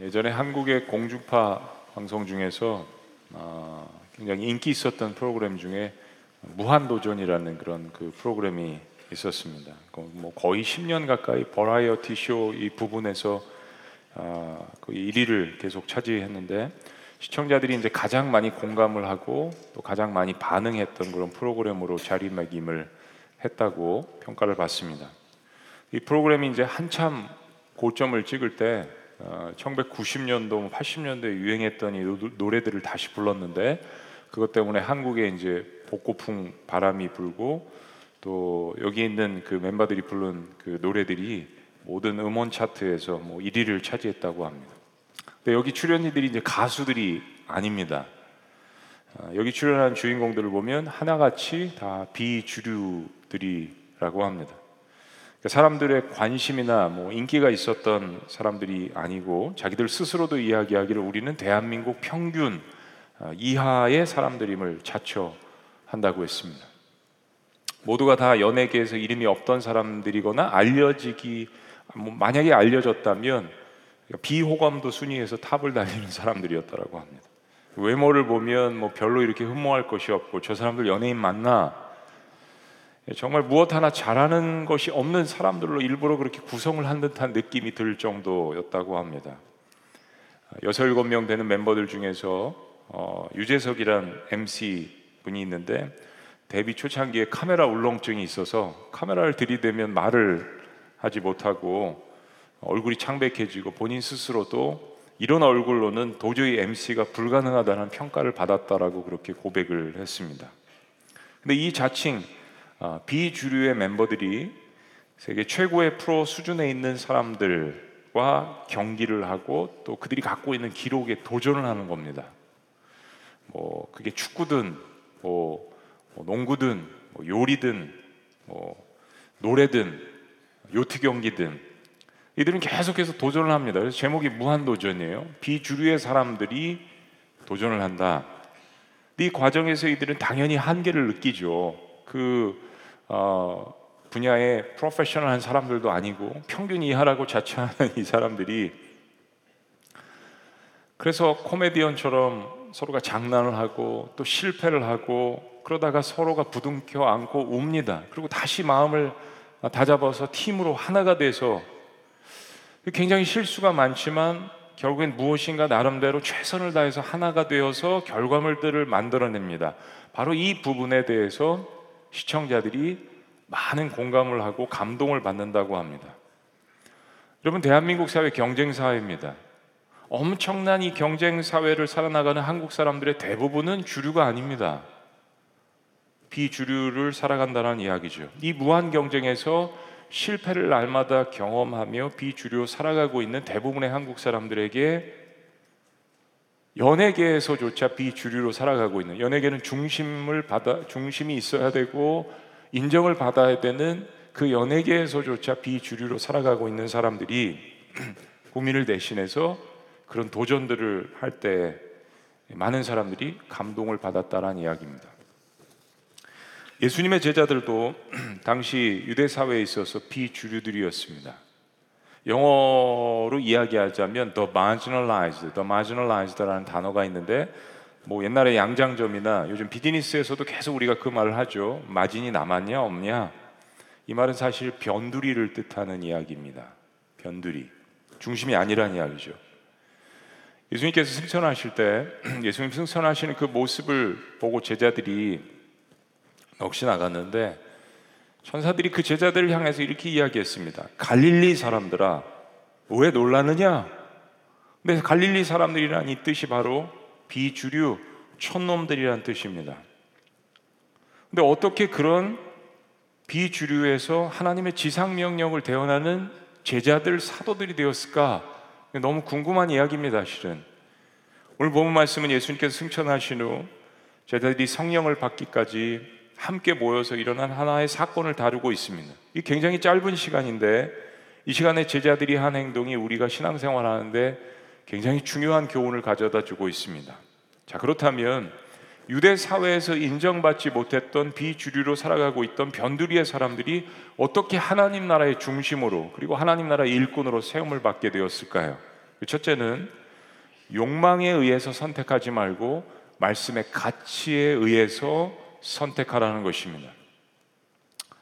예전에 한국의 공중파 방송 중에서 어, 굉장히 인기 있었던 프로그램 중에 무한도전이라는 그런 그 프로그램이 있었습니다. 그뭐 거의 10년 가까이 버라이어티 쇼 이 부분에서 어, 그 1위를 계속 차지했는데 시청자들이 이제 가장 많이 공감을 하고 또 가장 많이 반응했던 그런 프로그램으로 자리매김을 했다고 평가를 받습니다. 이 프로그램이 이제 한참 고점을 찍을 때 어, 1990년도, 80년도에 유행했던 이 노래들을 다시 불렀는데 그것 때문에 한국에 이제 복고풍 바람이 불고 또 여기 있는 그 멤버들이 부른 그 노래들이 모든 음원 차트에서 뭐 1위를 차지했다고 합니다. 근데 여기 출연자들이 이제 가수들이 아닙니다. 어, 여기 출연한 주인공들을 보면 하나같이 다 비주류들이라고 합니다. 그러니까 사람들의 관심이나 뭐 인기가 있었던 사람들이 아니고 자기들 스스로도 이야기하기를 우리는 대한민국 평균 어, 이하의 사람들임을 자처한다고 했습니다. 모두가 다 연예계에서 이름이 없던 사람들이거나 알려지기 뭐 만약에 알려졌다면 비호감도 순위에서 탑을 달리는 사람들이었다라고 합니다. 외모를 보면 뭐 별로 이렇게 흠모할 것이 없고 저 사람들 연예인 맞나 정말 무엇 하나 잘하는 것이 없는 사람들로 일부러 그렇게 구성을 한 듯한 느낌이 들 정도였다고 합니다. 여섯 일곱 명 되는 멤버들 중에서 어, 유재석이란 MC 분이 있는데 데뷔 초창기에 카메라 울렁증이 있어서 카메라를 들이대면 말을 하지 못하고 얼굴이 창백해지고 본인 스스로도 이런 얼굴로는 도저히 MC가 불가능하다는 평가를 받았다라고 그렇게 고백을 했습니다. 근데 이 자칭 아, 비주류의 멤버들이 세계 최고의 프로 수준에 있는 사람들과 경기를 하고 또 그들이 갖고 있는 기록에 도전을 하는 겁니다. 뭐 그게 축구든 뭐, 뭐 농구든 뭐 요리든 뭐 노래든 요트 경기든 이들은 계속해서 도전을 합니다. 그래서 제목이 무한 도전이에요. 비주류의 사람들이 도전을 한다. 이 과정에서 이들은 당연히 한계를 느끼죠. 그 어, 분야의 프로페셔널한 사람들도 아니고 평균 이하라고 자처하는 이 사람들이 그래서 코미디언처럼 서로가 장난을 하고 또 실패를 하고 그러다가 서로가 부둥켜 안고 웁니다. 그리고 다시 마음을 다잡아서 팀으로 하나가 돼서 굉장히 실수가 많지만 결국엔 무엇인가 나름대로 최선을 다해서 하나가 되어서 결과물들을 만들어냅니다. 바로 이 부분에 대해서 시청자들이 많은 공감을 하고 감동을 받는다고 합니다. 여러분, 대한민국 사회 경쟁 사회입니다. 엄청난 이 경쟁 사회를 살아나가는 한국 사람들의 대부분은 주류가 아닙니다. 비주류를 살아간다는 이야기죠. 이 무한 경쟁에서 실패를 날마다 경험하며 비주류 살아가고 있는 대부분의 한국 사람들에게 연예계에서조차 비주류로 살아가고 있는 연예계는 중심을 받아 중심이 있어야 되고 인정을 받아야 되는 그 연예계에서조차 비주류로 살아가고 있는 사람들이 국민을 대신해서 그런 도전들을 할 때 많은 사람들이 감동을 받았다라는 이야기입니다. 예수님의 제자들도 당시 유대 사회에 있어서 비주류들이었습니다. 영어로 이야기하자면 the marginalized, the marginalized라는 단어가 있는데 뭐 옛날에 양장점이나 요즘 비즈니스에서도 계속 우리가 그 말을 하죠. 마진이 남았냐 없냐? 이 말은 사실 변두리를 뜻하는 이야기입니다. 변두리. 중심이 아니란 이야기죠. 예수님께서 승천하실 때 예수님 승천하시는 그 모습을 보고 제자들이 넋이 나갔는데 천사들이 그 제자들을 향해서 이렇게 이야기했습니다. 갈릴리 사람들아, 왜 놀라느냐? 근데 갈릴리 사람들이란 이 뜻이 바로 비주류 촌놈들이란 뜻입니다. 근데 어떻게 그런 비주류에서 하나님의 지상 명령을 대언하는 제자들 사도들이 되었을까? 너무 궁금한 이야기입니다, 실은. 오늘 본 말씀은 예수님께서 승천하신 후 제자들이 성령을 받기까지 함께 모여서 일어난 하나의 사건을 다루고 있습니다. 이 굉장히 짧은 시간인데 이 시간에 제자들이 한 행동이 우리가 신앙생활 하는데 굉장히 중요한 교훈을 가져다 주고 있습니다. 자, 그렇다면 유대 사회에서 인정받지 못했던 비주류로 살아가고 있던 변두리의 사람들이 어떻게 하나님 나라의 중심으로 그리고 하나님 나라의 일꾼으로 세움을 받게 되었을까요? 그 첫째는 욕망에 의해서 선택하지 말고 말씀의 가치에 의해서 선택하라는 것입니다.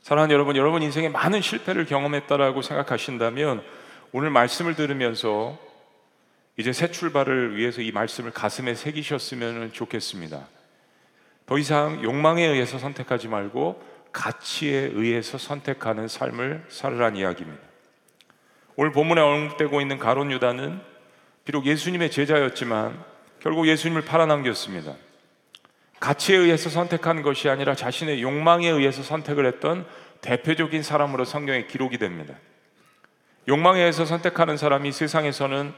사랑하는 여러분, 여러분 인생에 많은 실패를 경험했다라고 생각하신다면 오늘 말씀을 들으면서 이제 새 출발을 위해서 이 말씀을 가슴에 새기셨으면 좋겠습니다. 더 이상 욕망에 의해서 선택하지 말고 가치에 의해서 선택하는 삶을 살으란 이야기입니다. 오늘 본문에 언급되고 있는 가론 유다는 비록 예수님의 제자였지만 결국 예수님을 팔아넘겼습니다. 가치에 의해서 선택한 것이 아니라 자신의 욕망에 의해서 선택을 했던 대표적인 사람으로 성경에 기록이 됩니다. 욕망에 의해서 선택하는 사람이 세상에서는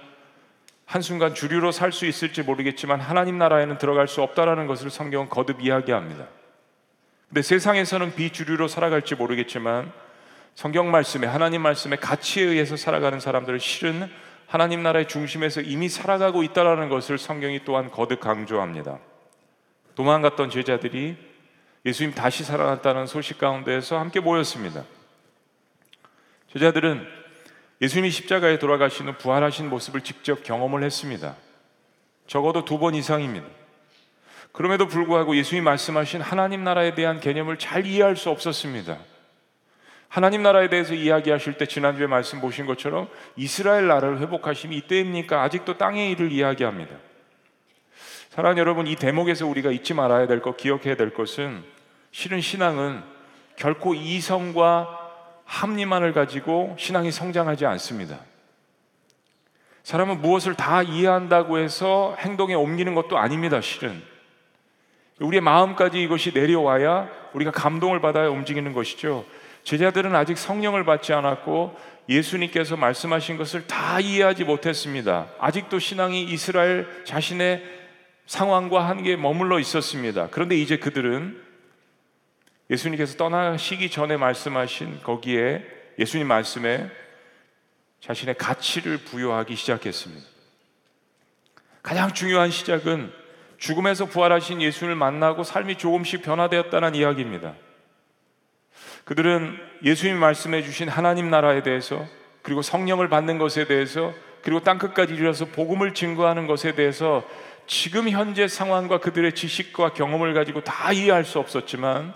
한순간 주류로 살 수 있을지 모르겠지만 하나님 나라에는 들어갈 수 없다라는 것을 성경은 거듭 이야기합니다. 근데 세상에서는 비주류로 살아갈지 모르겠지만 성경 말씀에 하나님 말씀에 가치에 의해서 살아가는 사람들은 실은 하나님 나라의 중심에서 이미 살아가고 있다라는 것을 성경이 또한 거듭 강조합니다. 도망갔던 제자들이 예수님 다시 살아났다는 소식 가운데에서 함께 모였습니다. 제자들은 예수님이 십자가에 돌아가시는 부활하신 모습을 직접 경험을 했습니다. 적어도 두 번 이상입니다. 그럼에도 불구하고 예수님이 말씀하신 하나님 나라에 대한 개념을 잘 이해할 수 없었습니다. 하나님 나라에 대해서 이야기하실 때 지난주에 말씀 보신 것처럼 이스라엘 나라를 회복하심이 이때입니까? 아직도 땅의 일을 이야기합니다. 사랑하는 여러분, 이 대목에서 우리가 잊지 말아야 될 것, 기억해야 될 것은 실은 신앙은 결코 이성과 합리만을 가지고 신앙이 성장하지 않습니다. 사람은 무엇을 다 이해한다고 해서 행동에 옮기는 것도 아닙니다, 실은. 우리의 마음까지 이것이 내려와야 우리가 감동을 받아야 움직이는 것이죠. 제자들은 아직 성령을 받지 않았고 예수님께서 말씀하신 것을 다 이해하지 못했습니다. 아직도 신앙이 이스라엘 자신의 상황과 한계에 머물러 있었습니다. 그런데 이제 그들은 예수님께서 떠나시기 전에 말씀하신 거기에 예수님 말씀에 자신의 가치를 부여하기 시작했습니다. 가장 중요한 시작은 죽음에서 부활하신 예수를 만나고 삶이 조금씩 변화되었다는 이야기입니다. 그들은 예수님 말씀해 주신 하나님 나라에 대해서 그리고 성령을 받는 것에 대해서 그리고 땅 끝까지 이르러서 복음을 증거하는 것에 대해서 지금 현재 상황과 그들의 지식과 경험을 가지고 다 이해할 수 없었지만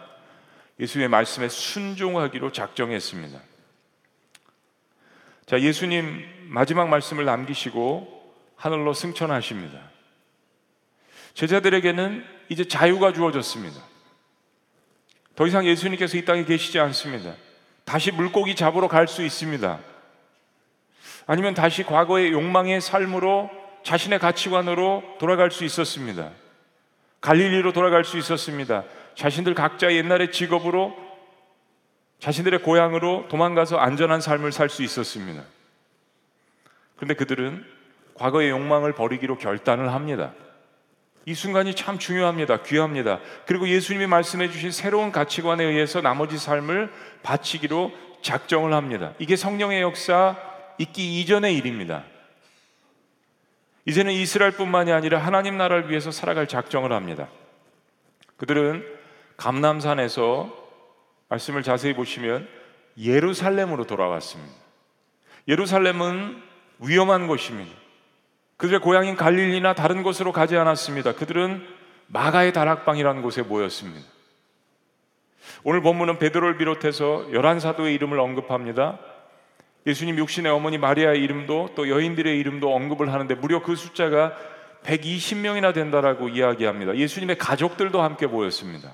예수님의 말씀에 순종하기로 작정했습니다. 자, 예수님 마지막 말씀을 남기시고 하늘로 승천하십니다. 제자들에게는 이제 자유가 주어졌습니다. 더 이상 예수님께서 이 땅에 계시지 않습니다. 다시 물고기 잡으러 갈 수 있습니다. 아니면 다시 과거의 욕망의 삶으로 자신의 가치관으로 돌아갈 수 있었습니다. 갈릴리로 돌아갈 수 있었습니다. 자신들 각자 옛날의 직업으로 자신들의 고향으로 도망가서 안전한 삶을 살 수 있었습니다. 그런데 그들은 과거의 욕망을 버리기로 결단을 합니다. 이 순간이 참 중요합니다. 귀합니다. 그리고 예수님이 말씀해 주신 새로운 가치관에 의해서 나머지 삶을 바치기로 작정을 합니다. 이게 성령의 역사 있기 이전의 일입니다. 이제는 이스라엘뿐만이 아니라 하나님 나라를 위해서 살아갈 작정을 합니다. 그들은 감남산에서 말씀을 자세히 보시면 예루살렘으로 돌아왔습니다. 예루살렘은 위험한 곳입니다. 그들의 고향인 갈릴리나 다른 곳으로 가지 않았습니다. 그들은 마가의 다락방이라는 곳에 모였습니다. 오늘 본문은 베드로를 비롯해서 열한 사도의 이름을 언급합니다. 예수님 육신의 어머니 마리아의 이름도 또 여인들의 이름도 언급을 하는데 무려 그 숫자가 120명이나 된다라고 이야기합니다. 예수님의 가족들도 함께 모였습니다.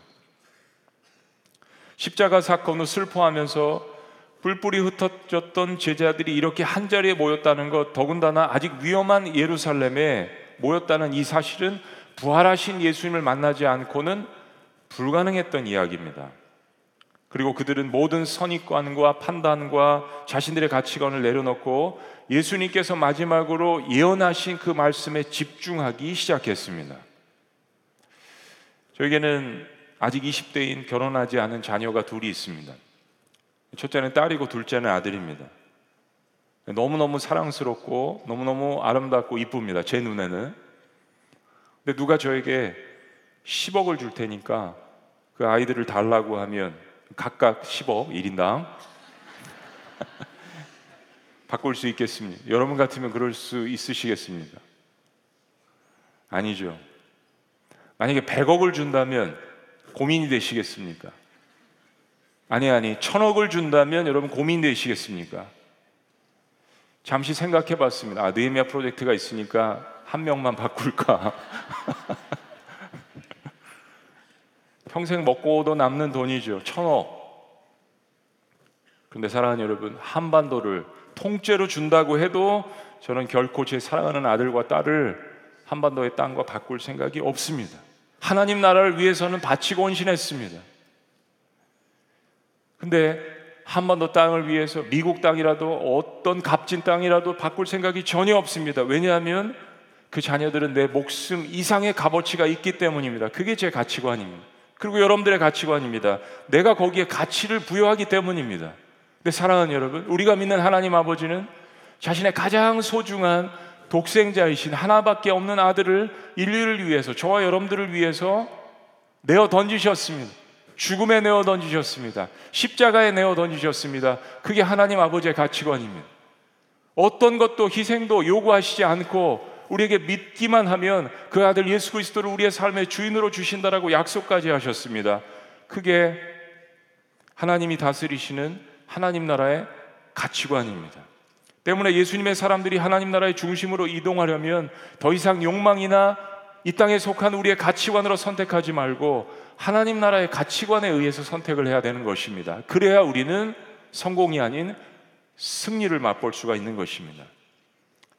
십자가 사건을 슬퍼하면서 뿔뿔이 흩어졌던 제자들이 이렇게 한 자리에 모였다는 것, 더군다나 아직 위험한 예루살렘에 모였다는 이 사실은 부활하신 예수님을 만나지 않고는 불가능했던 이야기입니다. 그리고 그들은 모든 선입관과 판단과 자신들의 가치관을 내려놓고 예수님께서 마지막으로 예언하신 그 말씀에 집중하기 시작했습니다. 저에게는 아직 20대인 결혼하지 않은 자녀가 둘이 있습니다. 첫째는 딸이고 둘째는 아들입니다. 너무너무 사랑스럽고 너무너무 아름답고 이쁩니다. 제 눈에는. 근데 누가 저에게 10억을 줄 테니까 그 아이들을 달라고 하면 각각 10억 1인당 바꿀 수 있겠습니까? 여러분 같으면 그럴 수 있으시겠습니까? 아니죠. 만약에 100억을 준다면 고민이 되시겠습니까? 아니, 아니, 천억을 준다면 여러분 고민 되시겠습니까? 잠시 생각해 봤습니다. 아, 느헤미야 프로젝트가 있으니까 한 명만 바꿀까? 평생 먹고도 남는 돈이죠. 천억. 근데 사랑하는 여러분, 한반도를 통째로 준다고 해도 저는 결코 제 사랑하는 아들과 딸을 한반도의 땅과 바꿀 생각이 없습니다. 하나님 나라를 위해서는 바치고 헌신했습니다. 근데 한반도 땅을 위해서 미국 땅이라도 어떤 값진 땅이라도 바꿀 생각이 전혀 없습니다. 왜냐하면 그 자녀들은 내 목숨 이상의 값어치가 있기 때문입니다. 그게 제 가치관입니다. 그리고 여러분들의 가치관입니다. 내가 거기에 가치를 부여하기 때문입니다. 근데 사랑하는 여러분, 우리가 믿는 하나님 아버지는 자신의 가장 소중한 독생자이신 하나밖에 없는 아들을 인류를 위해서, 저와 여러분들을 위해서 내어 던지셨습니다. 죽음에 내어 던지셨습니다. 십자가에 내어 던지셨습니다. 그게 하나님 아버지의 가치관입니다. 어떤 것도 희생도 요구하시지 않고 우리에게 믿기만 하면 그 아들 예수 그리스도를 우리의 삶의 주인으로 주신다라고 약속까지 하셨습니다. 그게 하나님이 다스리시는 하나님 나라의 가치관입니다. 때문에 예수님의 사람들이 하나님 나라의 중심으로 이동하려면 더 이상 욕망이나 이 땅에 속한 우리의 가치관으로 선택하지 말고 하나님 나라의 가치관에 의해서 선택을 해야 되는 것입니다. 그래야 우리는 성공이 아닌 승리를 맛볼 수가 있는 것입니다.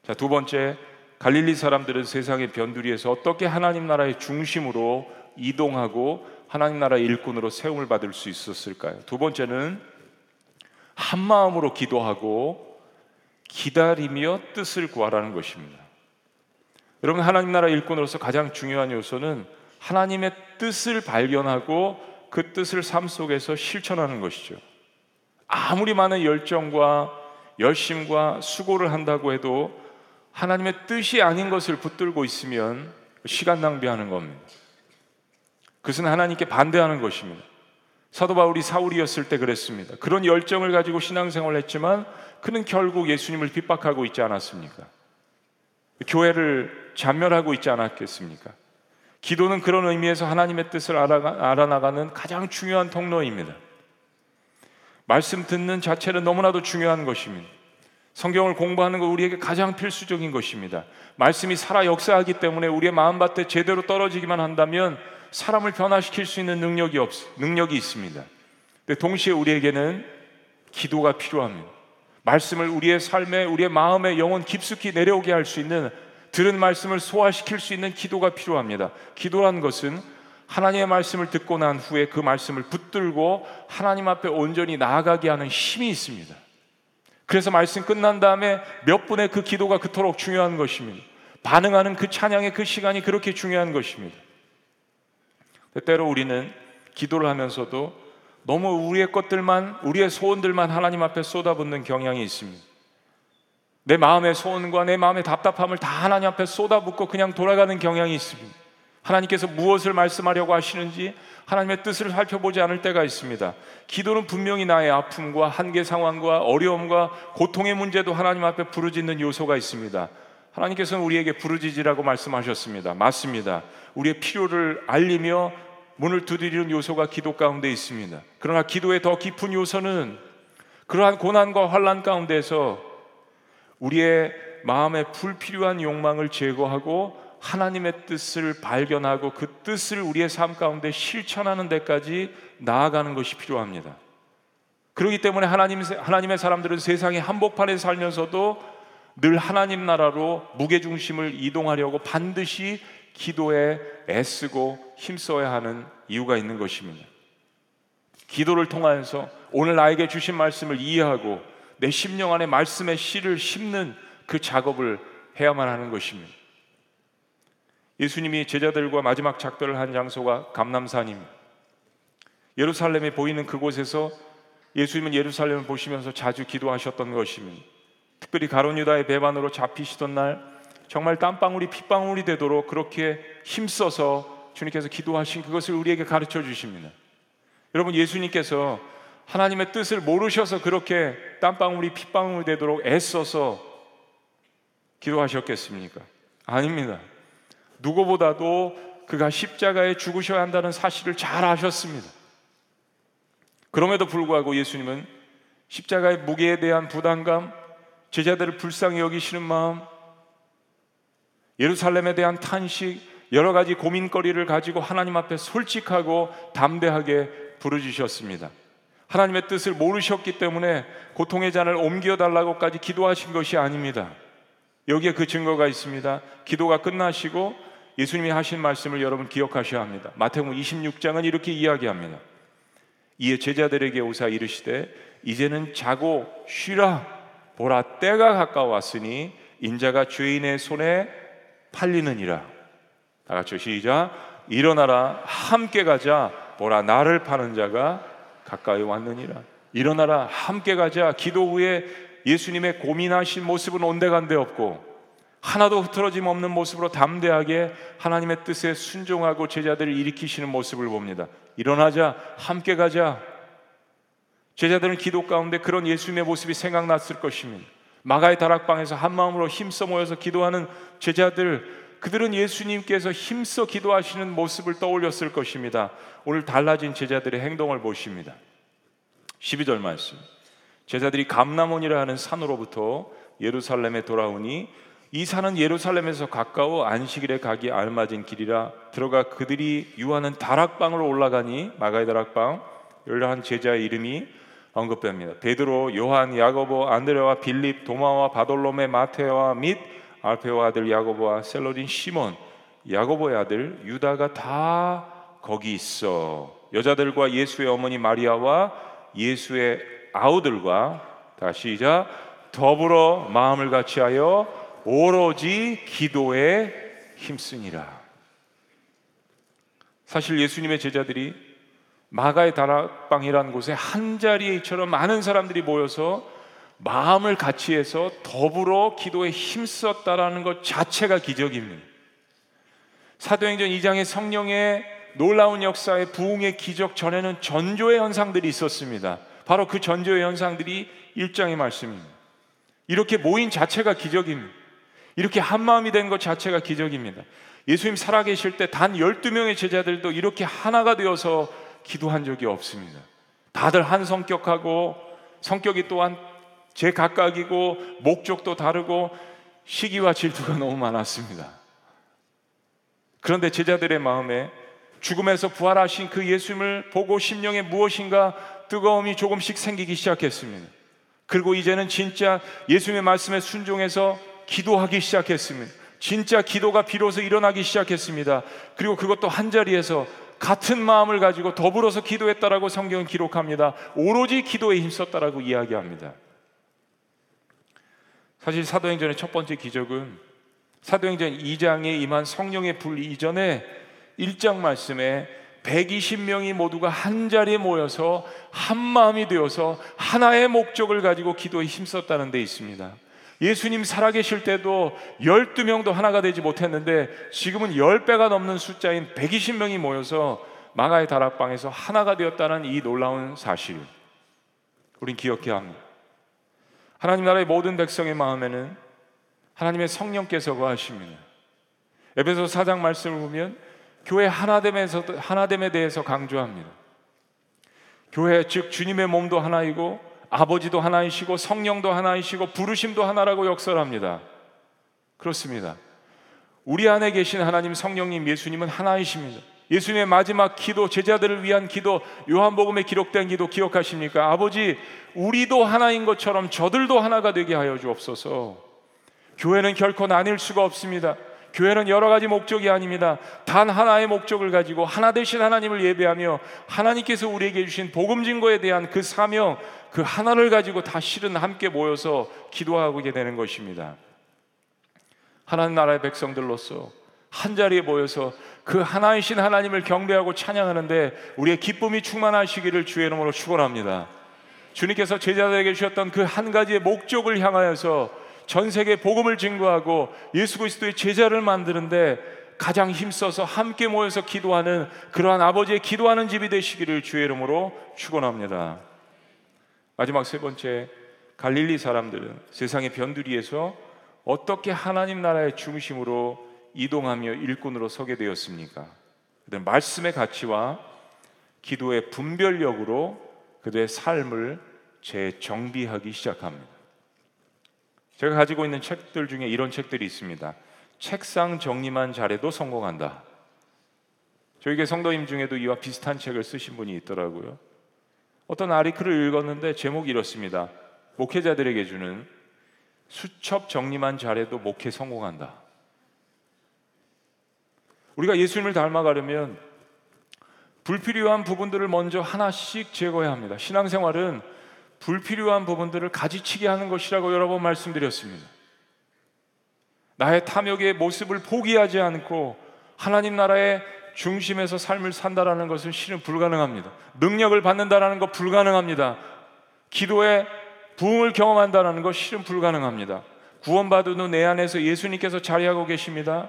자, 두 번째, 갈릴리 사람들은 세상의 변두리에서 어떻게 하나님 나라의 중심으로 이동하고 하나님 나라의 일꾼으로 세움을 받을 수 있었을까요? 두 번째는 한 마음으로 기도하고 기다리며 뜻을 구하라는 것입니다. 여러분 하나님 나라 일꾼으로서 가장 중요한 요소는 하나님의 뜻을 발견하고 그 뜻을 삶 속에서 실천하는 것이죠. 아무리 많은 열정과 열심과 수고를 한다고 해도 하나님의 뜻이 아닌 것을 붙들고 있으면 시간 낭비하는 겁니다. 그것은 하나님께 반대하는 것입니다. 사도 바울이 사울이었을 때 그랬습니다. 그런 열정을 가지고 신앙생활을 했지만 그는 결국 예수님을 핍박하고 있지 않았습니까? 교회를 잔멸하고 있지 않았겠습니까? 기도는 그런 의미에서 하나님의 뜻을 알아나가는 가장 중요한 통로입니다. 말씀 듣는 자체는 너무나도 중요한 것입니다. 성경을 공부하는 것 우리에게 가장 필수적인 것입니다. 말씀이 살아 역사하기 때문에 우리의 마음밭에 제대로 떨어지기만 한다면 사람을 변화시킬 수 있는 능력이 없, 능력이 있습니다. 근데 동시에 우리에게는 기도가 필요합니다. 말씀을 우리의 삶에, 우리의 마음에 영혼 깊숙이 내려오게 할 수 있는 들은 말씀을 소화시킬 수 있는 기도가 필요합니다. 기도란 것은 하나님의 말씀을 듣고 난 후에 그 말씀을 붙들고 하나님 앞에 온전히 나아가게 하는 힘이 있습니다. 그래서 말씀 끝난 다음에 몇 분의 그 기도가 그토록 중요한 것입니다. 반응하는 그 찬양의 그 시간이 그렇게 중요한 것입니다. 때로 우리는 기도를 하면서도 너무 우리의 것들만, 우리의 소원들만 하나님 앞에 쏟아붓는 경향이 있습니다. 내 마음의 소원과 내 마음의 답답함을 다 하나님 앞에 쏟아붓고 그냥 돌아가는 경향이 있습니다. 하나님께서 무엇을 말씀하려고 하시는지 하나님의 뜻을 살펴보지 않을 때가 있습니다. 기도는 분명히 나의 아픔과 한계 상황과 어려움과 고통의 문제도 하나님 앞에 부르짖는 요소가 있습니다. 하나님께서는 우리에게 부르짖으라고 말씀하셨습니다. 맞습니다. 우리의 필요를 알리며 문을 두드리는 요소가 기도 가운데 있습니다. 그러나 기도의 더 깊은 요소는 그러한 고난과 환란 가운데서 우리의 마음의 불필요한 욕망을 제거하고 하나님의 뜻을 발견하고 그 뜻을 우리의 삶 가운데 실천하는 데까지 나아가는 것이 필요합니다. 그렇기 때문에 하나님, 하나님의 사람들은 세상의 한복판에 살면서도 늘 하나님 나라로 무게중심을 이동하려고 반드시 기도에 애쓰고 힘써야 하는 이유가 있는 것입니다. 기도를 통하여서 오늘 나에게 주신 말씀을 이해하고 내 심령 안에 말씀의 씨를 심는 그 작업을 해야만 하는 것입니다. 예수님이 제자들과 마지막 작별을 한 장소가 감남산입니다. 예루살렘에 보이는 그곳에서 예수님은 예루살렘을 보시면서 자주 기도하셨던 것입니다. 특별히 가론 유다의 배반으로 잡히시던 날 정말 땀방울이 핏방울이 되도록 그렇게 힘써서 주님께서 기도하신 그것을 우리에게 가르쳐 주십니다. 여러분 예수님께서 하나님의 뜻을 모르셔서 그렇게 땀방울이 핏방울이 되도록 애써서 기도하셨겠습니까? 아닙니다. 누구보다도 그가 십자가에 죽으셔야 한다는 사실을 잘 아셨습니다. 그럼에도 불구하고 예수님은 십자가의 무게에 대한 부담감, 제자들을 불쌍히 여기시는 마음, 예루살렘에 대한 탄식, 여러 가지 고민거리를 가지고 하나님 앞에 솔직하고 담대하게 부르짖으셨습니다. 하나님의 뜻을 모르셨기 때문에 고통의 잔을 옮겨 달라고까지 기도하신 것이 아닙니다. 여기에 그 증거가 있습니다. 기도가 끝나시고 예수님이 하신 말씀을 여러분 기억하셔야 합니다. 마태복음 26장은 이렇게 이야기합니다. 이에 제자들에게 오사 이르시되 이제는 자고 쉬라 보라 때가 가까웠으니 인자가 죄인의 손에 팔리느니라. 다 같이 시작. 일어나라 함께 가자 보라 나를 파는 자가 가까이 왔느니라. 일어나라 함께 가자 기도 후에 예수님의 고민하신 모습은 온데간데 없고 하나도 흐트러짐 없는 모습으로 담대하게 하나님의 뜻에 순종하고 제자들을 일으키시는 모습을 봅니다. 일어나자, 함께 가자. 제자들은 기도 가운데 그런 예수님의 모습이 생각났을 것입니다. 마가의 다락방에서 한 마음으로 힘써 모여서 기도하는 제자들, 그들은 예수님께서 힘써 기도하시는 모습을 떠올렸을 것입니다. 오늘 달라진 제자들의 행동을 보십니다. 12절 말씀. 제자들이 감나몬이라 하는 산으로부터 예루살렘에 돌아오니 이 산은 예루살렘에서 가까워 안식일에 가기 알맞은 길이라 들어가 그들이 유하는 다락방으로 올라가니 마가의 다락방 열한 제자의 이름이 언급됩니다. 베드로, 요한, 야고보, 안드레와 빌립, 도마와 바돌로메, 마테와 및 알페오 아들 야고보와 셀로딘 시몬, 야고보의 아들 유다가 다 거기 있어. 여자들과 예수의 어머니 마리아와 예수의 아우들과 다시 이자 더불어 마음을 같이하여 오로지 기도에 힘쓰니라. 사실 예수님의 제자들이 마가의 다락방이라는 곳에 한 자리에처럼 많은 사람들이 모여서 마음을 같이 해서 더불어 기도에 힘썼다라는 것 자체가 기적입니다. 사도행전 2장의 성령의 놀라운 역사의 부흥의 기적 전에는 전조의 현상들이 있었습니다. 바로 그 전조의 현상들이 1장의 말씀입니다. 이렇게 모인 자체가 기적입니다. 이렇게 한 마음이 된 것 자체가 기적입니다. 예수님 살아계실 때 단 12명의 제자들도 이렇게 하나가 되어서 기도한 적이 없습니다. 다들 한 성격하고 성격이 또한 제 각각이고 목적도 다르고 시기와 질투가 너무 많았습니다. 그런데 제자들의 마음에 죽음에서 부활하신 그 예수님을 보고 심령에 무엇인가 뜨거움이 조금씩 생기기 시작했습니다. 그리고 이제는 진짜 예수님의 말씀에 순종해서 기도하기 시작했습니다. 진짜 기도가 비로소 일어나기 시작했습니다. 그리고 그것도 한 자리에서 같은 마음을 가지고 더불어서 기도했다라고 성경은 기록합니다. 오로지 기도에 힘썼다라고 이야기합니다. 사실 사도행전의 첫 번째 기적은 사도행전 2장에 임한 성령의 불 이전에 1장 말씀에 120명이 모두가 한 자리에 모여서 한 마음이 되어서 하나의 목적을 가지고 기도에 힘썼다는 데 있습니다. 예수님 살아계실 때도 12명도 하나가 되지 못했는데 지금은 10배가 넘는 숫자인 120명이 모여서 마가의 다락방에서 하나가 되었다는 이 놀라운 사실. 우린 기억해야 합니다. 하나님 나라의 모든 백성의 마음에는 하나님의 성령께서 거하십니다. 에베소 4장 말씀을 보면 교회 하나됨에서 하나됨에 대해서 강조합니다. 교회 즉 주님의 몸도 하나이고 아버지도 하나이시고 성령도 하나이시고 부르심도 하나라고 역설합니다. 그렇습니다. 우리 안에 계신 하나님 성령님 예수님은 하나이십니다. 예수님의 마지막 기도 제자들을 위한 기도 요한복음에 기록된 기도 기억하십니까? 아버지 우리도 하나인 것처럼 저들도 하나가 되게 하여 주옵소서. 교회는 결코 나뉠 수가 없습니다. 교회는 여러 가지 목적이 아닙니다. 단 하나의 목적을 가지고 하나 되신 하나님을 예배하며 하나님께서 우리에게 주신 복음 증거에 대한 그 사명, 그 하나를 가지고 다 실은 함께 모여서 기도하게 되는 것입니다. 하나님 나라의 백성들로서 한 자리에 모여서 그 하나이신 하나님을 경배하고 찬양하는데 우리의 기쁨이 충만하시기를 주의 이름으로 축원합니다. 주님께서 제자들에게 주셨던 그 한 가지의 목적을 향하여서 전 세계 복음을 증거하고 예수 그리스도의 제자를 만드는데 가장 힘써서 함께 모여서 기도하는 그러한 아버지의 기도하는 집이 되시기를 주의 이름으로 축원합니다. 마지막 세 번째 갈릴리 사람들은 세상의 변두리에서 어떻게 하나님 나라의 중심으로 이동하며 일꾼으로 서게 되었습니까? 그들 말씀의 가치와 기도의 분별력으로 그들의 삶을 재정비하기 시작합니다. 제가 가지고 있는 책들 중에 이런 책들이 있습니다. 책상 정리만 잘해도 성공한다. 저에게 성도님 중에도 이와 비슷한 책을 쓰신 분이 있더라고요. 어떤 아리클을 읽었는데 제목이 이렇습니다. 목회자들에게 주는 수첩 정리만 잘해도 목회 성공한다. 우리가 예수님을 닮아가려면 불필요한 부분들을 먼저 하나씩 제거해야 합니다. 신앙생활은 불필요한 부분들을 가지치게 하는 것이라고 여러 번 말씀드렸습니다. 나의 탐욕의 모습을 포기하지 않고 하나님 나라의 중심에서 삶을 산다라는 것은 실은 불가능합니다. 능력을 받는다라는 것 불가능합니다. 기도에 부흥을 경험한다는 것 실은 불가능합니다. 구원받은 내 안에서 예수님께서 자리하고 계십니다.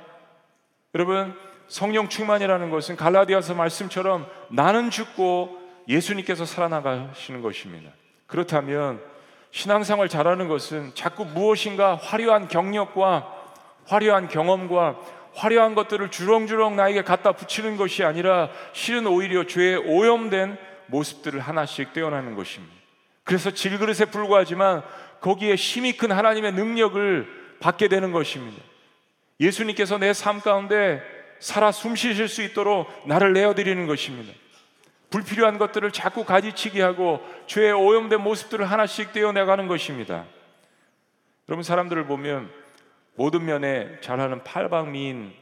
여러분 성령 충만이라는 것은 갈라디아서 말씀처럼 나는 죽고 예수님께서 살아나가시는 것입니다. 그렇다면 신앙생활 잘하는 것은 자꾸 무엇인가 화려한 경력과 화려한 경험과 화려한 것들을 주렁주렁 나에게 갖다 붙이는 것이 아니라 실은 오히려 죄에 오염된 모습들을 하나씩 떼어내는 것입니다. 그래서 질그릇에 불과하지만 거기에 힘이 큰 하나님의 능력을 받게 되는 것입니다. 예수님께서 내 삶 가운데 살아 숨 쉬실 수 있도록 나를 내어드리는 것입니다. 불필요한 것들을 자꾸 가지치기 하고 죄에 오염된 모습들을 하나씩 떼어내가는 것입니다. 여러분 사람들을 보면 모든 면에 잘하는 팔방미인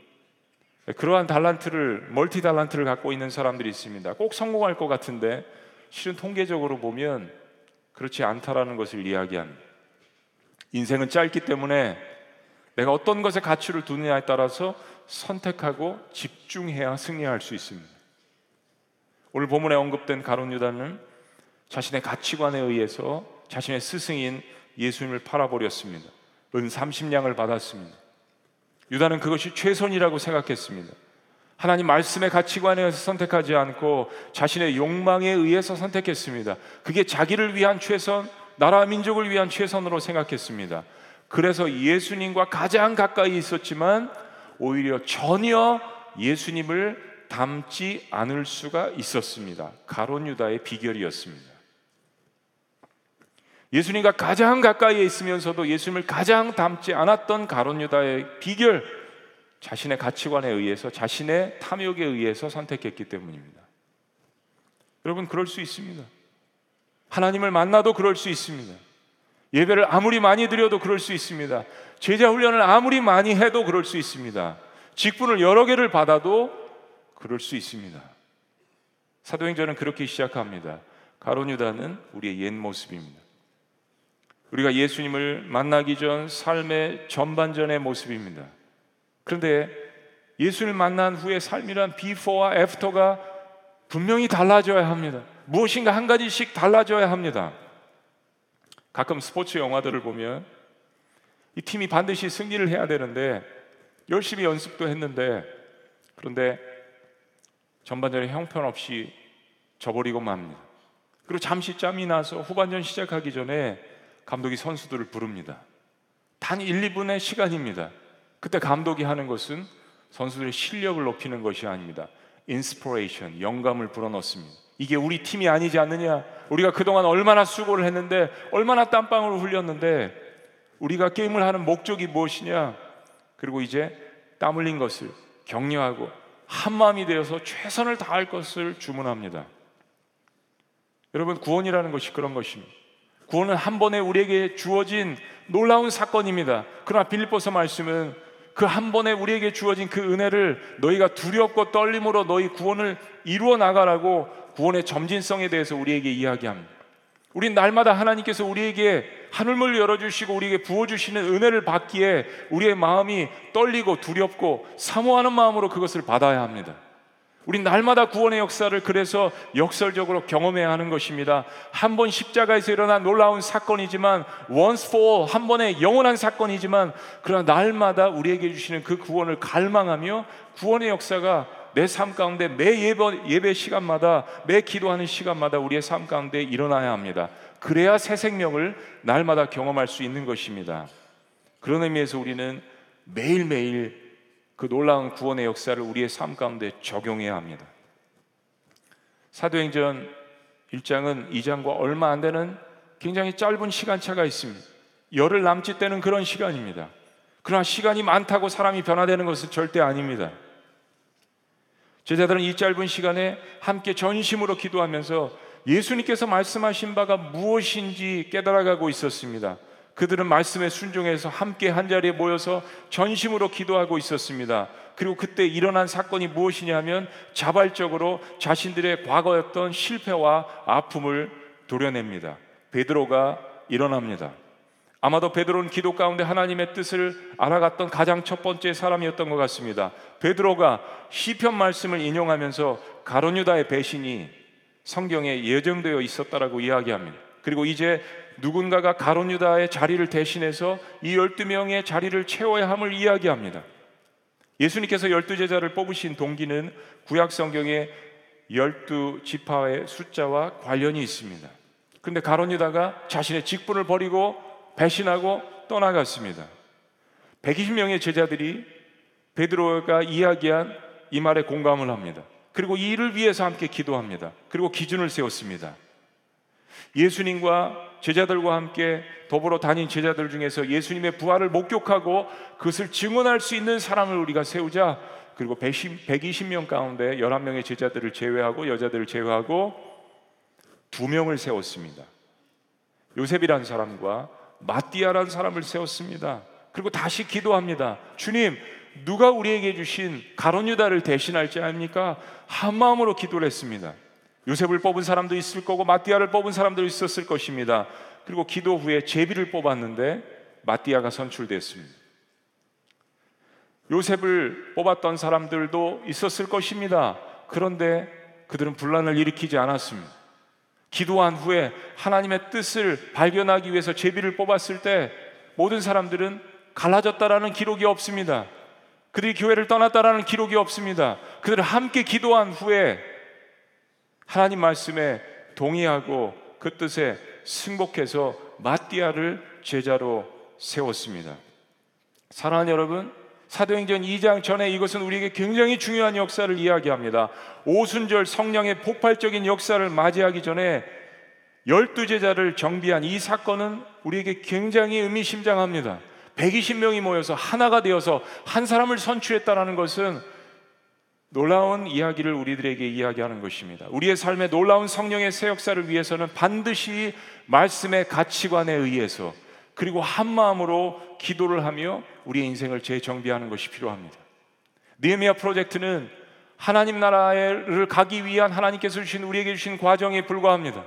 그러한 달란트를 멀티 달란트를 갖고 있는 사람들이 있습니다. 꼭 성공할 것 같은데 실은 통계적으로 보면 그렇지 않다라는 것을 이야기한 인생은 짧기 때문에 내가 어떤 것에 가치를 두느냐에 따라서 선택하고 집중해야 승리할 수 있습니다. 오늘 본문에 언급된 가론 유다는 자신의 가치관에 의해서 자신의 스승인 예수님을 팔아버렸습니다. 은 30냥을 받았습니다. 유다는 그것이 최선이라고 생각했습니다. 하나님 말씀의 가치관에 의해서 선택하지 않고 자신의 욕망에 의해서 선택했습니다. 그게 자기를 위한 최선, 나라 민족을 위한 최선으로 생각했습니다. 그래서 예수님과 가장 가까이 있었지만 오히려 전혀 예수님을 닮지 않을 수가 있었습니다. 가론 유다의 비결이었습니다. 예수님과 가장 가까이에 있으면서도 예수님을 가장 닮지 않았던 가론 유다의 비결 자신의 가치관에 의해서 자신의 탐욕에 의해서 선택했기 때문입니다. 여러분 그럴 수 있습니다. 하나님을 만나도 그럴 수 있습니다. 예배를 아무리 많이 드려도 그럴 수 있습니다. 제자 훈련을 아무리 많이 해도 그럴 수 있습니다. 직분을 여러 개를 받아도 그럴 수 있습니다. 사도행전은 그렇게 시작합니다. 가론 유다는 우리의 옛 모습입니다. 우리가 예수님을 만나기 전 삶의 전반전의 모습입니다. 그런데 예수를 만난 후의 삶이란 비포와 애프터가 분명히 달라져야 합니다. 무엇인가 한 가지씩 달라져야 합니다. 가끔 스포츠 영화들을 보면 이 팀이 반드시 승리를 해야 되는데 열심히 연습도 했는데 그런데 전반전에 형편없이 져버리고 맙니다. 그리고 잠시 짬이 나서 후반전 시작하기 전에 감독이 선수들을 부릅니다. 단 1, 2분의 시간입니다. 그때 감독이 하는 것은 선수들의 실력을 높이는 것이 아닙니다. inspiration, 영감을 불어넣습니다. 이게 우리 팀이 아니지 않느냐? 우리가 그동안 얼마나 수고를 했는데, 얼마나 땀방울을 흘렸는데, 우리가 게임을 하는 목적이 무엇이냐? 그리고 이제 땀 흘린 것을 격려하고 한 마음이 되어서 최선을 다할 것을 주문합니다. 여러분, 구원이라는 것이 그런 것입니다. 구원은 한 번에 우리에게 주어진 놀라운 사건입니다. 그러나 빌립보서 말씀은 그 한 번에 우리에게 주어진 그 은혜를 너희가 두렵고 떨림으로 너희 구원을 이루어 나가라고 구원의 점진성에 대해서 우리에게 이야기합니다. 우린 날마다 하나님께서 우리에게 하늘문을 열어주시고 우리에게 부어주시는 은혜를 받기에 우리의 마음이 떨리고 두렵고 사모하는 마음으로 그것을 받아야 합니다. 우리 날마다 구원의 역사를 그래서 역설적으로 경험해야 하는 것입니다. 한 번 십자가에서 일어난 놀라운 사건이지만 once for 한 번의 영원한 사건이지만 그러나 날마다 우리에게 주시는 그 구원을 갈망하며 구원의 역사가 내삶 가운데 매 예배, 예배 시간마다 매 기도하는 시간마다 우리의 삶 가운데 일어나야 합니다. 그래야 새 생명을 날마다 경험할 수 있는 것입니다. 그런 의미에서 우리는 매일매일 그 놀라운 구원의 역사를 우리의 삶 가운데 적용해야 합니다. 사도행전 1장은 2장과 얼마 안 되는 굉장히 짧은 시간차가 있습니다. 열흘 남짓 되는 그런 시간입니다. 그러나 시간이 많다고 사람이 변화되는 것은 절대 아닙니다. 제자들은 이 짧은 시간에 함께 전심으로 기도하면서 예수님께서 말씀하신 바가 무엇인지 깨달아가고 있었습니다. 그들은 말씀에 순종해서 함께 한 자리에 모여서 전심으로 기도하고 있었습니다. 그리고 그때 일어난 사건이 무엇이냐면 자발적으로 자신들의 과거였던 실패와 아픔을 도려냅니다. 베드로가 일어납니다. 아마도 베드로는 기도 가운데 하나님의 뜻을 알아갔던 가장 첫 번째 사람이었던 것 같습니다. 베드로가 시편 말씀을 인용하면서 가론유다의 배신이 성경에 예정되어 있었다라고 이야기합니다. 그리고 이제 누군가가 가론유다의 자리를 대신해서 이 12명의 자리를 채워야 함을 이야기합니다. 예수님께서 열두 제자를 뽑으신 동기는 구약 성경의 열두 지파의 숫자와 관련이 있습니다. 그런데 가론유다가 자신의 직분을 버리고 배신하고 떠나갔습니다. 120명의 제자들이 베드로가 이야기한 이 말에 공감을 합니다. 그리고 이 일을 위해서 함께 기도합니다. 그리고 기준을 세웠습니다. 예수님과 제자들과 함께 더불어 다닌 제자들 중에서 예수님의 부활을 목격하고 그것을 증언할 수 있는 사람을 우리가 세우자. 그리고 120명 가운데 11명의 제자들을 제외하고 여자들을 제외하고 두 명을 세웠습니다. 요셉이라는 사람과 마띠아라는 사람을 세웠습니다. 그리고 다시 기도합니다. 주님, 누가 우리에게 주신 가론 유다를 대신할지 아닙니까? 한 마음으로 기도를 했습니다. 요셉을 뽑은 사람도 있을 거고 마띠아를 뽑은 사람도 있었을 것입니다. 그리고 기도 후에 제비를 뽑았는데 마띠아가 선출됐습니다. 요셉을 뽑았던 사람들도 있었을 것입니다. 그런데 그들은 분란을 일으키지 않았습니다. 기도한 후에 하나님의 뜻을 발견하기 위해서 제비를 뽑았을 때 모든 사람들은 갈라졌다라는 기록이 없습니다. 그들이 교회를 떠났다라는 기록이 없습니다. 그들은 함께 기도한 후에 하나님 말씀에 동의하고 그 뜻에 승복해서 마띠아를 제자로 세웠습니다. 사랑하는 여러분, 사도행전 2장 전에 이것은 우리에게 굉장히 중요한 역사를 이야기합니다. 오순절 성령의 폭발적인 역사를 맞이하기 전에 열두 제자를 정비한 이 사건은 우리에게 굉장히 의미심장합니다. 120명이 모여서 하나가 되어서 한 사람을 선출했다라는 것은 놀라운 이야기를 우리들에게 이야기하는 것입니다. 우리의 삶에 놀라운 성령의 새 역사를 위해서는 반드시 말씀의 가치관에 의해서 그리고 한 마음으로 기도를 하며 우리의 인생을 재정비하는 것이 필요합니다. 니에미아 프로젝트는 하나님 나라를 가기 위한 하나님께서 주신 우리에게 주신 과정에 불과합니다.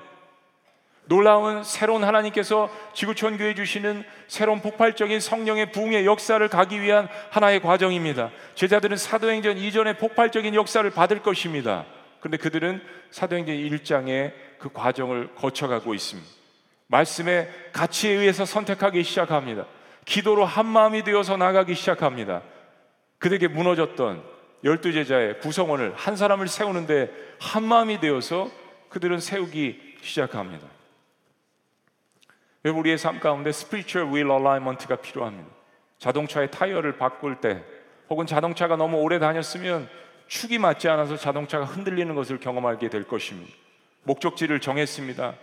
놀라운 새로운 하나님께서 지구촌 교회 주시는 새로운 폭발적인 성령의 부흥의 역사를 가기 위한 하나의 과정입니다. 제자들은 사도행전 이전의 폭발적인 역사를 받을 것입니다. 그런데 그들은 사도행전 1장의 그 과정을 거쳐가고 있습니다. 말씀의 가치에 의해서 선택하기 시작합니다. 기도로 한 마음이 되어서 나가기 시작합니다. 그들에게 무너졌던 열두 제자의 구성원을 한 사람을 세우는데 한 마음이 되어서 그들은 세우기 시작합니다. 우리의 삶 가운데 spiritual wheel alignment가 필요합니다. 자동차의 타이어를 바꿀 때 혹은 자동차가 너무 오래 다녔으면 축이 맞지 않아서 자동차가 흔들리는 것을 경험하게 될 것입니다. 목적지를 정했습니다.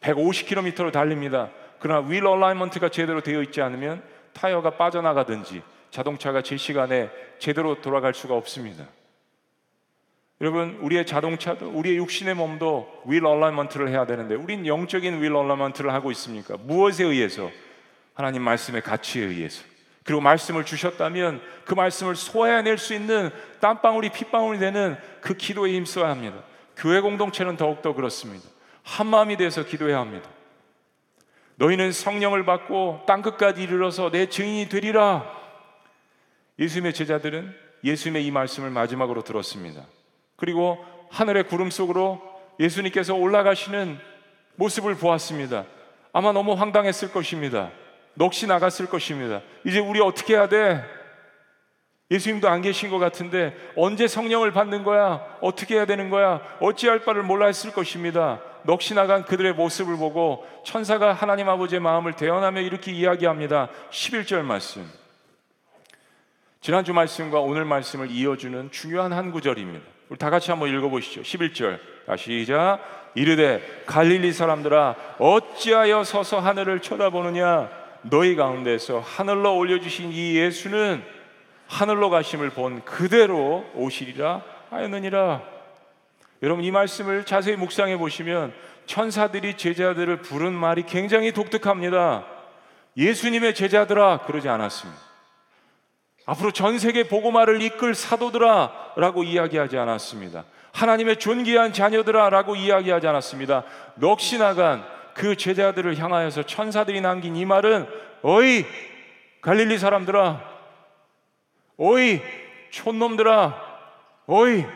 150km로 달립니다. 그러나 wheel alignment가 제대로 되어 있지 않으면 타이어가 빠져나가든지 자동차가 제 시간에 제대로 돌아갈 수가 없습니다. 여러분 우리의 자동차도 우리의 육신의 몸도 wheel alignment를 해야 되는데 우린 영적인 wheel alignment를 하고 있습니까? 무엇에 의해서? 하나님 말씀의 가치에 의해서. 그리고 말씀을 주셨다면 그 말씀을 소화해낼 수 있는 땀방울이 핏방울이 되는 그 기도에 힘써야 합니다. 교회 공동체는 더욱더 그렇습니다. 한 마음이 돼서 기도해야 합니다. 너희는 성령을 받고 땅끝까지 이르러서 내 증인이 되리라. 예수님의 제자들은 예수님의 이 말씀을 마지막으로 들었습니다. 그리고 하늘의 구름 속으로 예수님께서 올라가시는 모습을 보았습니다. 아마 너무 황당했을 것입니다. 넋이 나갔을 것입니다. 이제 우리 어떻게 해야 돼? 예수님도 안 계신 것 같은데 언제 성령을 받는 거야? 어떻게 해야 되는 거야? 어찌할 바를 몰라 했을 것입니다. 넋이 나간 그들의 모습을 보고 천사가 하나님 아버지의 마음을 대언하며 이렇게 이야기합니다. 11절 말씀. 지난주 말씀과 오늘 말씀을 이어주는 중요한 한 구절입니다. 우리 다 같이 한번 읽어보시죠. 11절. 시작. 이르되 갈릴리 사람들아 어찌하여 서서 하늘을 쳐다보느냐 너희 가운데서 하늘로 올려주신 이 예수는 하늘로 가심을 본 그대로 오시리라 하였느니라. 여러분 이 말씀을 자세히 묵상해 보시면 천사들이 제자들을 부른 말이 굉장히 독특합니다. 예수님의 제자들아 그러지 않았습니다. 앞으로 전 세계 복음화를 이끌 사도들아라고 이야기하지 않았습니다. 하나님의 존귀한 자녀들아라고 이야기하지 않았습니다. 넋이 나간 그 제자들을 향하여서 천사들이 남긴 이 말은 어이 갈릴리 사람들아 어이 촌놈들아 어이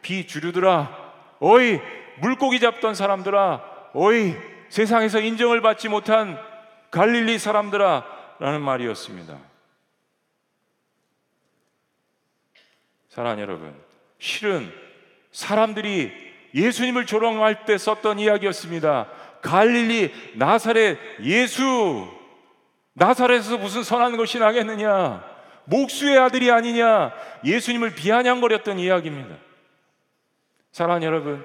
비주류들아 어이 물고기 잡던 사람들아 어이 세상에서 인정을 받지 못한 갈릴리 사람들아 라는 말이었습니다. 사랑하는 여러분, 실은 사람들이 예수님을 조롱할 때 썼던 이야기였습니다. 갈릴리 나사렛 예수 나사렛에서 무슨 선한 것이 나겠느냐? 목수의 아들이 아니냐? 예수님을 비아냥거렸던 이야기입니다. 사랑하는 여러분,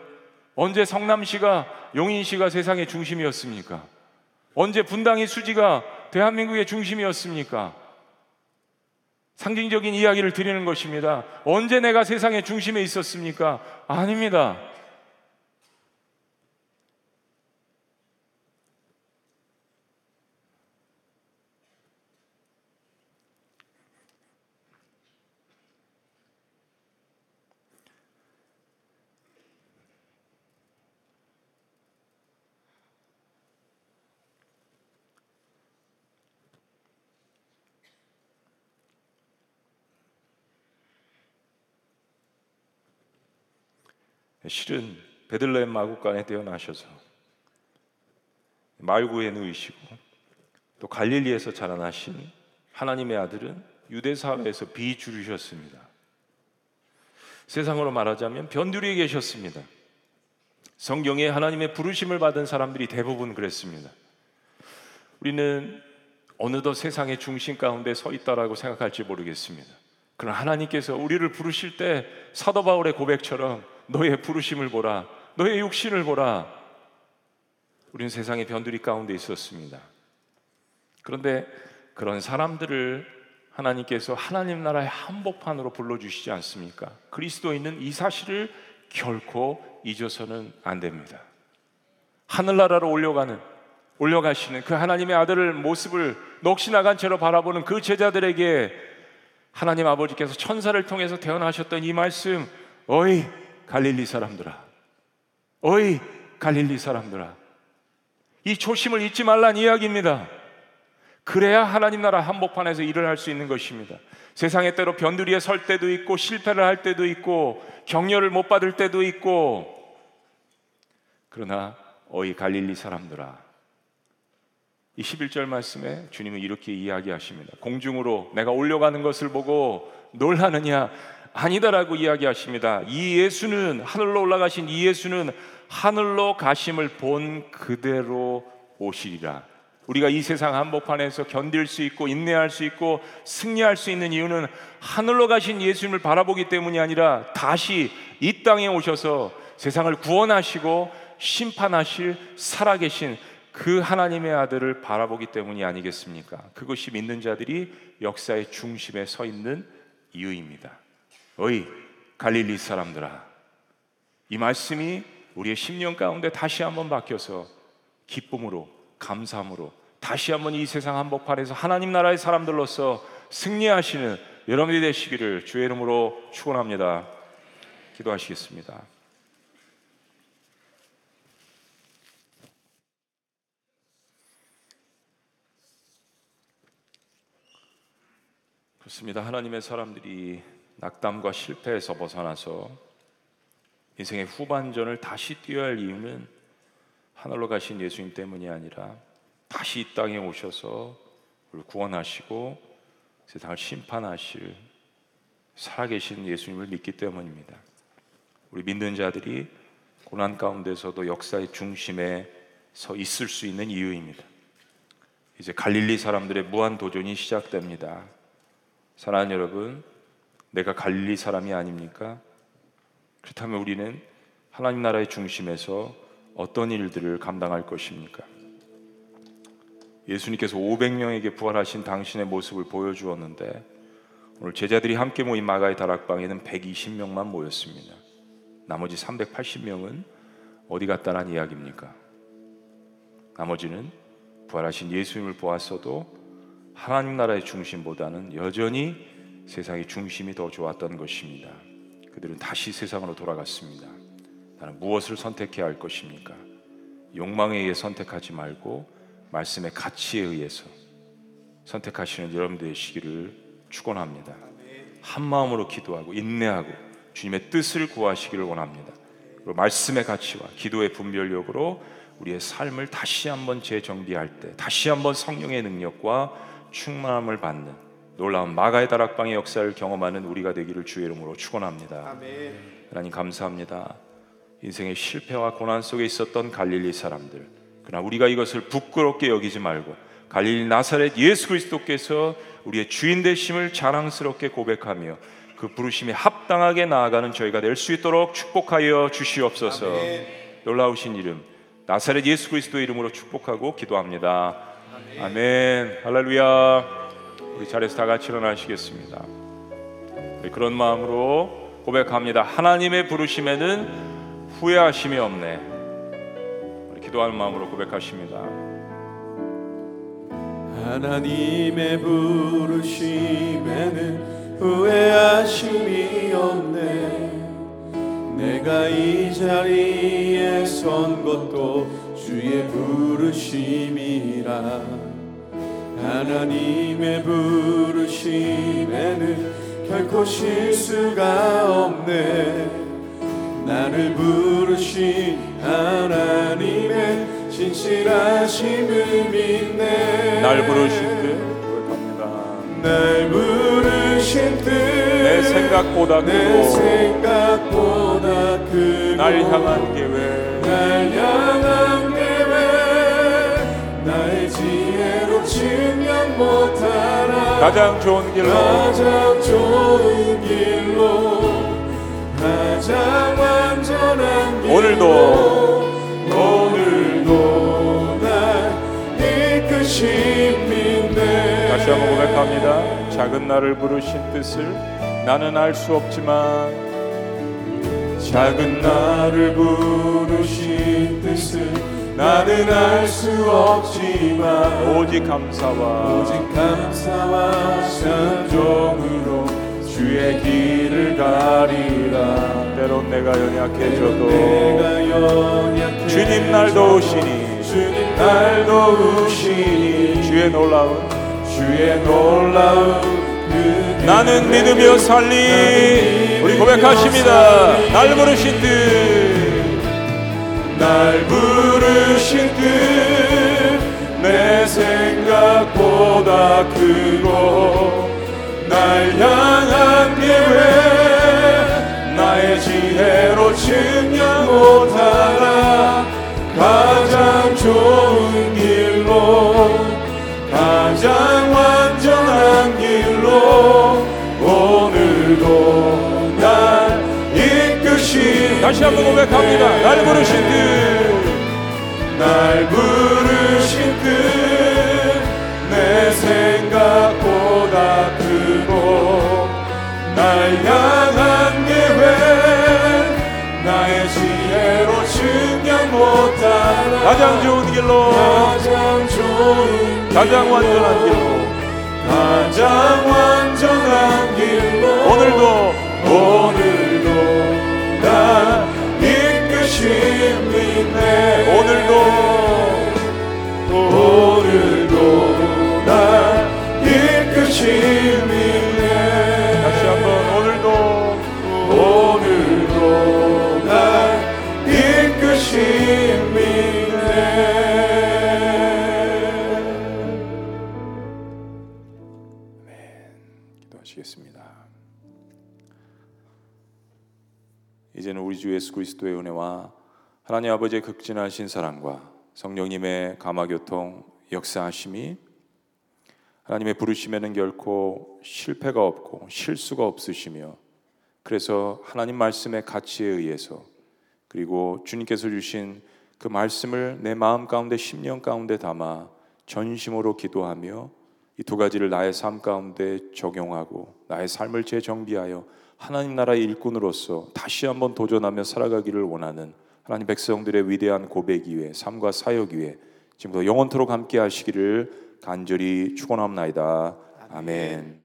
언제 성남시가 용인시가 세상의 중심이었습니까? 언제 분당의 수지가 대한민국의 중심이었습니까? 상징적인 이야기를 드리는 것입니다. 언제 내가 세상의 중심에 있었습니까? 아닙니다. 실은 베들레헴 마국간에 태어나셔서 말구에 누이시고 또 갈릴리에서 자라나신 하나님의 아들은 유대 사회에서 비주류셨습니다. 세상으로 말하자면 변두리에 계셨습니다. 성경에 하나님의 부르심을 받은 사람들이 대부분 그랬습니다. 우리는 어느덧 세상의 중심 가운데 서 있다라고 생각할지 모르겠습니다. 그러나 하나님께서 우리를 부르실 때 사도 바울의 고백처럼 너의 부르심을 보라. 너의 육신을 보라. 우리는 세상의 변두리 가운데 있었습니다. 그런데 그런 사람들을 하나님께서 하나님 나라의 한복판으로 불러주시지 않습니까? 그리스도인은 이 사실을 결코 잊어서는 안 됩니다. 하늘나라로 올려가는 올려가시는 그 하나님의 아들을 모습을 넋이 나간 채로 바라보는 그 제자들에게 하나님 아버지께서 천사를 통해서 태어나셨던 이 말씀, 어이 갈릴리 사람들아. 어이, 갈릴리 사람들아. 이 초심을 잊지 말란 이야기입니다. 그래야 하나님 나라 한복판에서 일을 할 수 있는 것입니다. 세상의 때로 변두리에 설 때도 있고 실패를 할 때도 있고 격려를 못 받을 때도 있고 그러나 어이 갈릴리 사람들아 이 11절 말씀에 주님은 이렇게 이야기하십니다. 공중으로 내가 올려가는 것을 보고 놀라느냐 아니다라고 이야기하십니다. 이 예수는 하늘로 올라가신 이 예수는 하늘로 가심을 본 그대로 오시리라. 우리가 이 세상 한복판에서 견딜 수 있고 인내할 수 있고 승리할 수 있는 이유는 하늘로 가신 예수님을 바라보기 때문이 아니라 다시 이 땅에 오셔서 세상을 구원하시고 심판하실 살아계신 그 하나님의 아들을 바라보기 때문이 아니겠습니까? 그것이 믿는 자들이 역사의 중심에 서 있는 이유입니다. 어이 갈릴리 사람들아 이 말씀이 우리의 심령 가운데 다시 한번 바뀌어서 기쁨으로 감사함으로 다시 한번 이 세상 한복판에서 하나님 나라의 사람들로서 승리하시는 여러분이 되시기를 주의 이름으로 축원합니다. 기도하시겠습니다. 그렇습니다. 하나님의 사람들이 낙담과 실패에서 벗어나서 인생의 후반전을 다시 뛰어야 할 이유는 하늘로 가신 예수님 때문이 아니라 다시 이 땅에 오셔서 우리를 구원하시고 세상을 심판하실 살아계신 예수님을 믿기 때문입니다. 우리 믿는 자들이 고난 가운데서도 역사의 중심에 서 있을 수 있는 이유입니다. 이제 갈릴리 사람들의 무한 도전이 시작됩니다. 사랑하는 여러분, 내가 갈릴리 사람이 아닙니까? 그렇다면 우리는 하나님 나라의 중심에서 어떤 일들을 감당할 것입니까? 예수님께서 500명에게 부활하신 당신의 모습을 보여주었는데 오늘 제자들이 함께 모인 마가의 다락방에는 120명만 모였습니다. 나머지 380명은 어디 갔다는 이야기입니까? 나머지는 부활하신 예수님을 보았어도 하나님 나라의 중심보다는 여전히 세상의 중심이 더 좋았던 것입니다. 그들은 다시 세상으로 돌아갔습니다. 나는 무엇을 선택해야 할 것입니까? 욕망에 의해 선택하지 말고 말씀의 가치에 의해서 선택하시는 여러분들의 시기를 축원합니다. 한 마음으로 기도하고 인내하고 주님의 뜻을 구하시기를 원합니다. 그리고 말씀의 가치와 기도의 분별력으로 우리의 삶을 다시 한번 재정비할 때 다시 한번 성령의 능력과 충만함을 받는 놀라운 마가의 다락방의 역사를 경험하는 우리가 되기를 주의 이름으로 축원합니다. 하나님 감사합니다. 인생의 실패와 고난 속에 있었던 갈릴리 사람들 그러나 우리가 이것을 부끄럽게 여기지 말고 갈릴리 나사렛 예수 그리스도께서 우리의 주인 되심을 자랑스럽게 고백하며 그 부르심에 합당하게 나아가는 저희가 될 수 있도록 축복하여 주시옵소서. 아멘. 놀라우신 이름 나사렛 예수 그리스도의 이름으로 축복하고 기도합니다. 아멘. 아멘. 할렐루야. 우리 자리에서 다 같이 일어나시겠습니다. 그런 마음으로 고백합니다. 하나님의 부르심에는 후회하심이 없네. 기도하는 마음으로 고백하십니다. 하나님의 부르심에는 후회하심이 없네. 내가 이 자리에 선 것도 주의 부르심이라 하나님의 부르심에는 결코 실수가 없네. 나를 부르신 하나님의 신실하심을 믿네. 날 부르신 뜻 고백합니다. 날 부르신 뜻내 생각보다 내 생각보다 크고 날 향한 계획. 날 향한 가장 좋은 길로. 가장 좋은 길로. 가장 완전한 길로. 오늘도. 오늘도 날 이끄신 믿네 다시 한번 고백합니다. 작은 나를 부르신 뜻을 나는 알 수 없지만 작은 나를 부르신 뜻을 나는 알 수 없지만 오직 감사와 오직 감사와 찬종으로 주의 길을 가리라. 때론 내가 연약해져도 내가 연약해 주님 날 도우시니. 주님 날 도우시니. 주의 놀라운 주의 놀라운 그 나는 믿으며 살리. 우리 고백하십니다. 날 부르신 뜻 날 부르신 뜻 내 생각보다 크고 날 향한 계획 나의 지혜로 증명 못하나 가장 좋은 길로 가장 완전한 길로 다시 한번 고백합니다. 날 부르신 뜻날 부르신 뜻내 생각보다 크고 날 향한 계획. 나의 지혜로 증명 못하나 가장 좋은 길로. 가장 좋은 가장 완전한 길로. 가장 완전 그리스도의 은혜와 하나님 아버지의 극진하신 사랑과 성령님의 감화교통 역사하심이 하나님의 부르심에는 결코 실패가 없고 실수가 없으시며 그래서 하나님 말씀의 가치에 의해서 그리고 주님께서 주신 그 말씀을 내 마음 가운데 심령 가운데 담아 전심으로 기도하며 이 두 가지를 나의 삶 가운데 적용하고 나의 삶을 재정비하여 하나님 나라의 일꾼으로서 다시 한번 도전하며 살아가기를 원하는 하나님 백성들의 위대한 고백 위에 삶과 사역 위에 지금도 영원토록 함께 하시기를 간절히 축원합나이다. 아멘.